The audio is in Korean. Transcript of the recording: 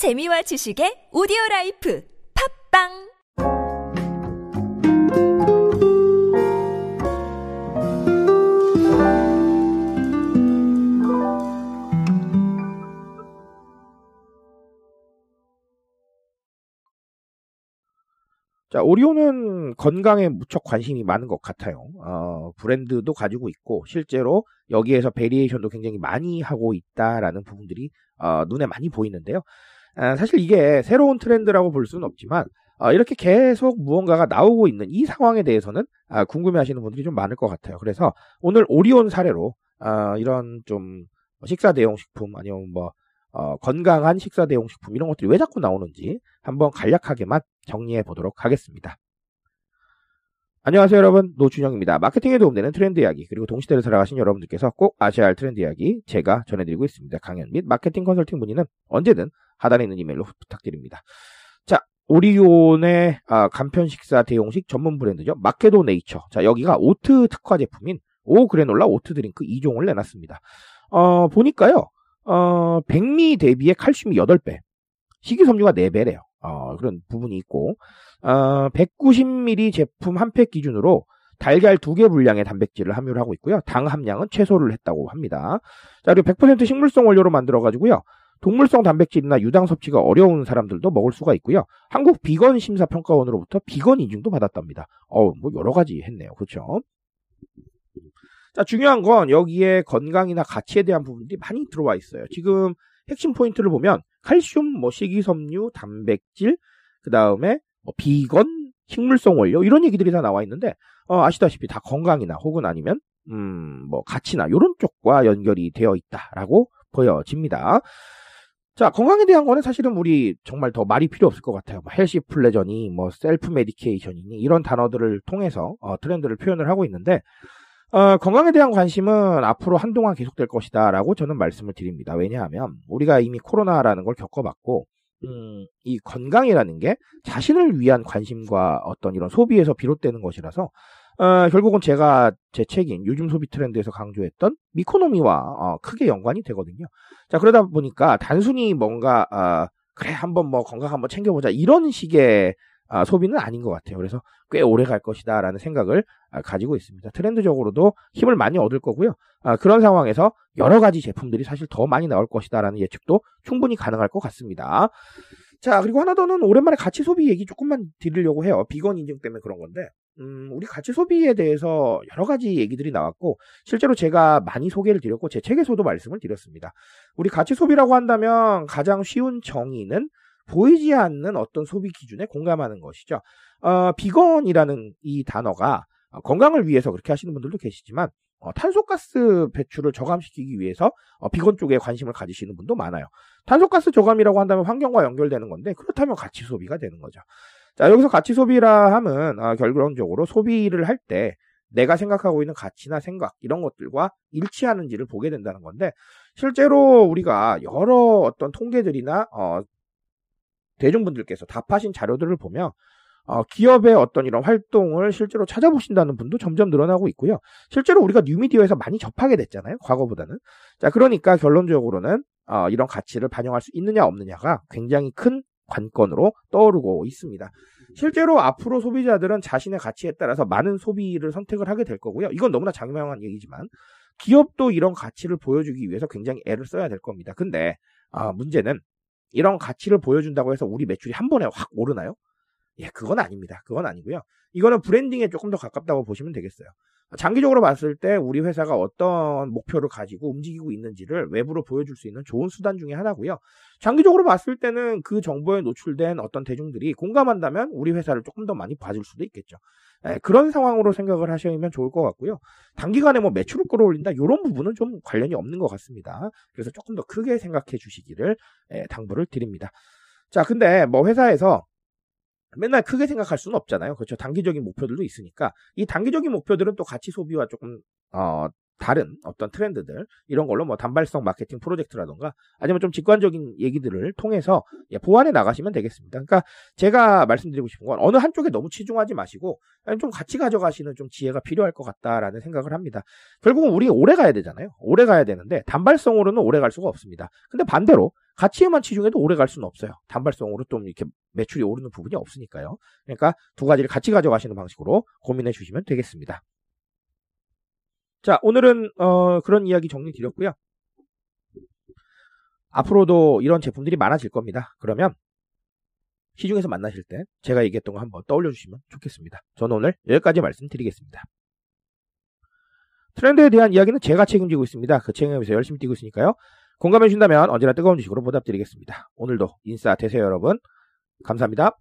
재미와 지식의 오디오 life 팟빵 자, 오리온은 건강에 무척 관심이 많은 것 같아요. 어, 브랜드도 가지고 있고, 실제로 여기에서 variation도 굉장히 많이 하고 있다라는 부분들이 어, 눈에 많이 보이는데요. 아, 사실 이게 새로운 트렌드라고 볼 수는 없지만, 어, 이렇게 계속 무언가가 나오고 있는 이 상황에 대해서는 아, 궁금해 하시는 분들이 좀 많을 것 같아요. 그래서 오늘 오리온 사례로 아, 이런 좀 식사 대용 식품 아니면 뭐 어, 건강한 식사 대용 식품 이런 것들이 왜 자꾸 나오는지 한번 간략하게만 정리해 보도록 하겠습니다. 안녕하세요 여러분 노준영입니다. 마케팅에 도움되는 트렌드 이야기 그리고 동시대를 살아가신 여러분들께서 꼭 아셔야 할 트렌드 이야기 제가 전해드리고 있습니다. 강연 및 마케팅 컨설팅 문의는 언제든 하단에 있는 이메일로 부탁드립니다. 자 오리온의 아, 간편 식사 대용식 전문 브랜드죠. 마켓오 네이처. 자 여기가 oat 특화 제품인 오 그래놀라 oat 드링크 2종을 내놨습니다. 어, 보니까요. 어, 백미 대비의 칼슘이 8배, 식이섬유가 4배래요. 어, 그런 부분이 있고, 어, 190ml 제품 한 팩 기준으로 달걀 두 개 분량의 단백질을 함유를 하고 있고요. 당 함량은 최소를 했다고 합니다. 자, 그리고 100% 식물성 원료로 만들어 가지고요. 동물성 단백질이나 유당 섭취가 어려운 사람들도 먹을 수가 있고요. 한국 비건 심사 평가원으로부터 비건 인증도 받았답니다. 어, 뭐 여러 가지 했네요. 그렇죠? 자, 중요한 건 여기에 건강이나 가치에 대한 부분들이 많이 들어와 있어요. 지금 핵심 포인트를 보면 칼슘, 뭐 식이섬유, 단백질, 그 다음에 뭐 비건, 식물성 원료 이런 얘기들이 다 나와 있는데 어, 아시다시피 다 건강이나 혹은 아니면 음, 뭐 가치나 이런 쪽과 연결이 되어 있다라고 보여집니다. 자, 건강에 대한 거는 사실은 우리 정말 더 말이 필요 없을 것 같아요. 뭐 healthy pleasure니, 뭐 self medication이니 이런 단어들을 통해서 어, 트렌드를 표현을 하고 있는데 어, 건강에 대한 관심은 앞으로 한동안 계속될 것이다라고 저는 말씀을 드립니다. 왜냐하면 우리가 이미 코로나라는 걸 겪어봤고, 음, 이 건강이라는 게 자신을 위한 관심과 어떤 이런 소비에서 비롯되는 것이라서, 어, 결국은 제가 제 책인 요즘 소비 트렌드에서 강조했던 미코노미와 어, 크게 연관이 되거든요. 자, 그러다 보니까 단순히 뭔가, 어, 그래, 한번 뭐 건강 한번 챙겨보자. 이런 식의 아, 소비는 아닌 것 같아요. 그래서 꽤 오래 갈 것이다라는 생각을 아, 가지고 있습니다. 트렌드적으로도 힘을 많이 얻을 거고요. 아, 그런 상황에서 여러 가지 제품들이 사실 더 많이 나올 것이다라는 예측도 충분히 가능할 것 같습니다. 자, 그리고 하나 더는 오랜만에 가치 소비 얘기 조금만 드리려고 해요. 비건 인증 때문에 그런 건데, 음, 우리 가치 소비에 대해서 여러 가지 얘기들이 나왔고, 실제로 제가 많이 소개를 드렸고, 제 책에서도 말씀을 드렸습니다. 우리 가치 소비라고 한다면 가장 쉬운 정의는 보이지 않는 어떤 소비 기준에 공감하는 것이죠. 어, 비건이라는 이 단어가 건강을 위해서 그렇게 하시는 분들도 계시지만 어, 탄소가스 배출을 저감시키기 위해서 어, 비건 쪽에 관심을 가지시는 분도 많아요. 탄소가스 저감이라고 한다면 환경과 연결되는 건데 그렇다면 가치 소비가 되는 거죠. 자 여기서 가치 소비라 하면 어, 결론적으로 소비를 할 때 내가 생각하고 있는 가치나 생각 이런 것들과 일치하는지를 보게 된다는 건데 실제로 우리가 여러 어떤 통계들이나 어, 대중분들께서 답하신 자료들을 보면 어, 기업의 어떤 이런 활동을 실제로 찾아보신다는 분도 점점 늘어나고 있고요. 실제로 우리가 뉴미디어에서 많이 접하게 됐잖아요. 과거보다는. 자, 그러니까 결론적으로는 어, 이런 가치를 반영할 수 있느냐 없느냐가 굉장히 큰 관건으로 떠오르고 있습니다. 실제로 앞으로 소비자들은 자신의 가치에 따라서 많은 소비를 선택을 하게 될 거고요. 이건 너무나 장명한 얘기지만 기업도 이런 가치를 보여주기 위해서 굉장히 애를 써야 될 겁니다. 근데 어, 문제는 이런 가치를 보여준다고 해서 우리 매출이 한 번에 확 오르나요? 예, 그건 아닙니다. 그건 아니고요. 이거는 브랜딩에 조금 더 가깝다고 보시면 되겠어요. 장기적으로 봤을 때 우리 회사가 어떤 목표를 가지고 움직이고 있는지를 외부로 보여줄 수 있는 좋은 수단 중의 하나고요. 장기적으로 봤을 때는 그 정보에 노출된 어떤 대중들이 공감한다면 우리 회사를 조금 더 많이 봐줄 수도 있겠죠. 예, 그런 상황으로 생각을 하시면 좋을 것 같고요. 단기간에 뭐 매출을 끌어올린다 이런 부분은 좀 관련이 없는 것 같습니다. 그래서 조금 더 크게 생각해 주시기를 예, 당부를 드립니다. 자, 근데 뭐 회사에서 맨날 크게 생각할 수는 없잖아요. 그렇죠. 단기적인 목표들도 있으니까 이 단기적인 목표들은 또 가치 소비와 조금 어, 다른 어떤 트렌드들 이런 걸로 뭐 단발성 마케팅 프로젝트라던가 아니면 좀 직관적인 얘기들을 통해서 예, 보완해 나가시면 되겠습니다. 그러니까 제가 말씀드리고 싶은 건 어느 한쪽에 너무 치중하지 마시고 좀 같이 가져가시는 좀 지혜가 필요할 것 같다라는 생각을 합니다. 결국은 우리 오래 가야 되잖아요. 오래 가야 되는데 단발성으로는 오래 갈 수가 없습니다. 근데 반대로 가치에만 치중해도 오래 갈 수는 없어요. 단발성으로 좀 이렇게 매출이 오르는 부분이 없으니까요. 그러니까 두 가지를 같이 가져가시는 방식으로 고민해 주시면 되겠습니다. 자, 오늘은 어, 그런 이야기 정리 드렸고요. 앞으로도 이런 제품들이 많아질 겁니다. 그러면 시중에서 만나실 때 제가 얘기했던 거 한번 떠올려 주시면 좋겠습니다. 저는 오늘 여기까지 말씀드리겠습니다. 트렌드에 대한 이야기는 제가 책임지고 있습니다. 그 책임에서 열심히 뛰고 있으니까요. 공감해 주신다면 언제나 뜨거운 주식으로 보답드리겠습니다. 오늘도 인싸 되세요 여러분. 감사합니다.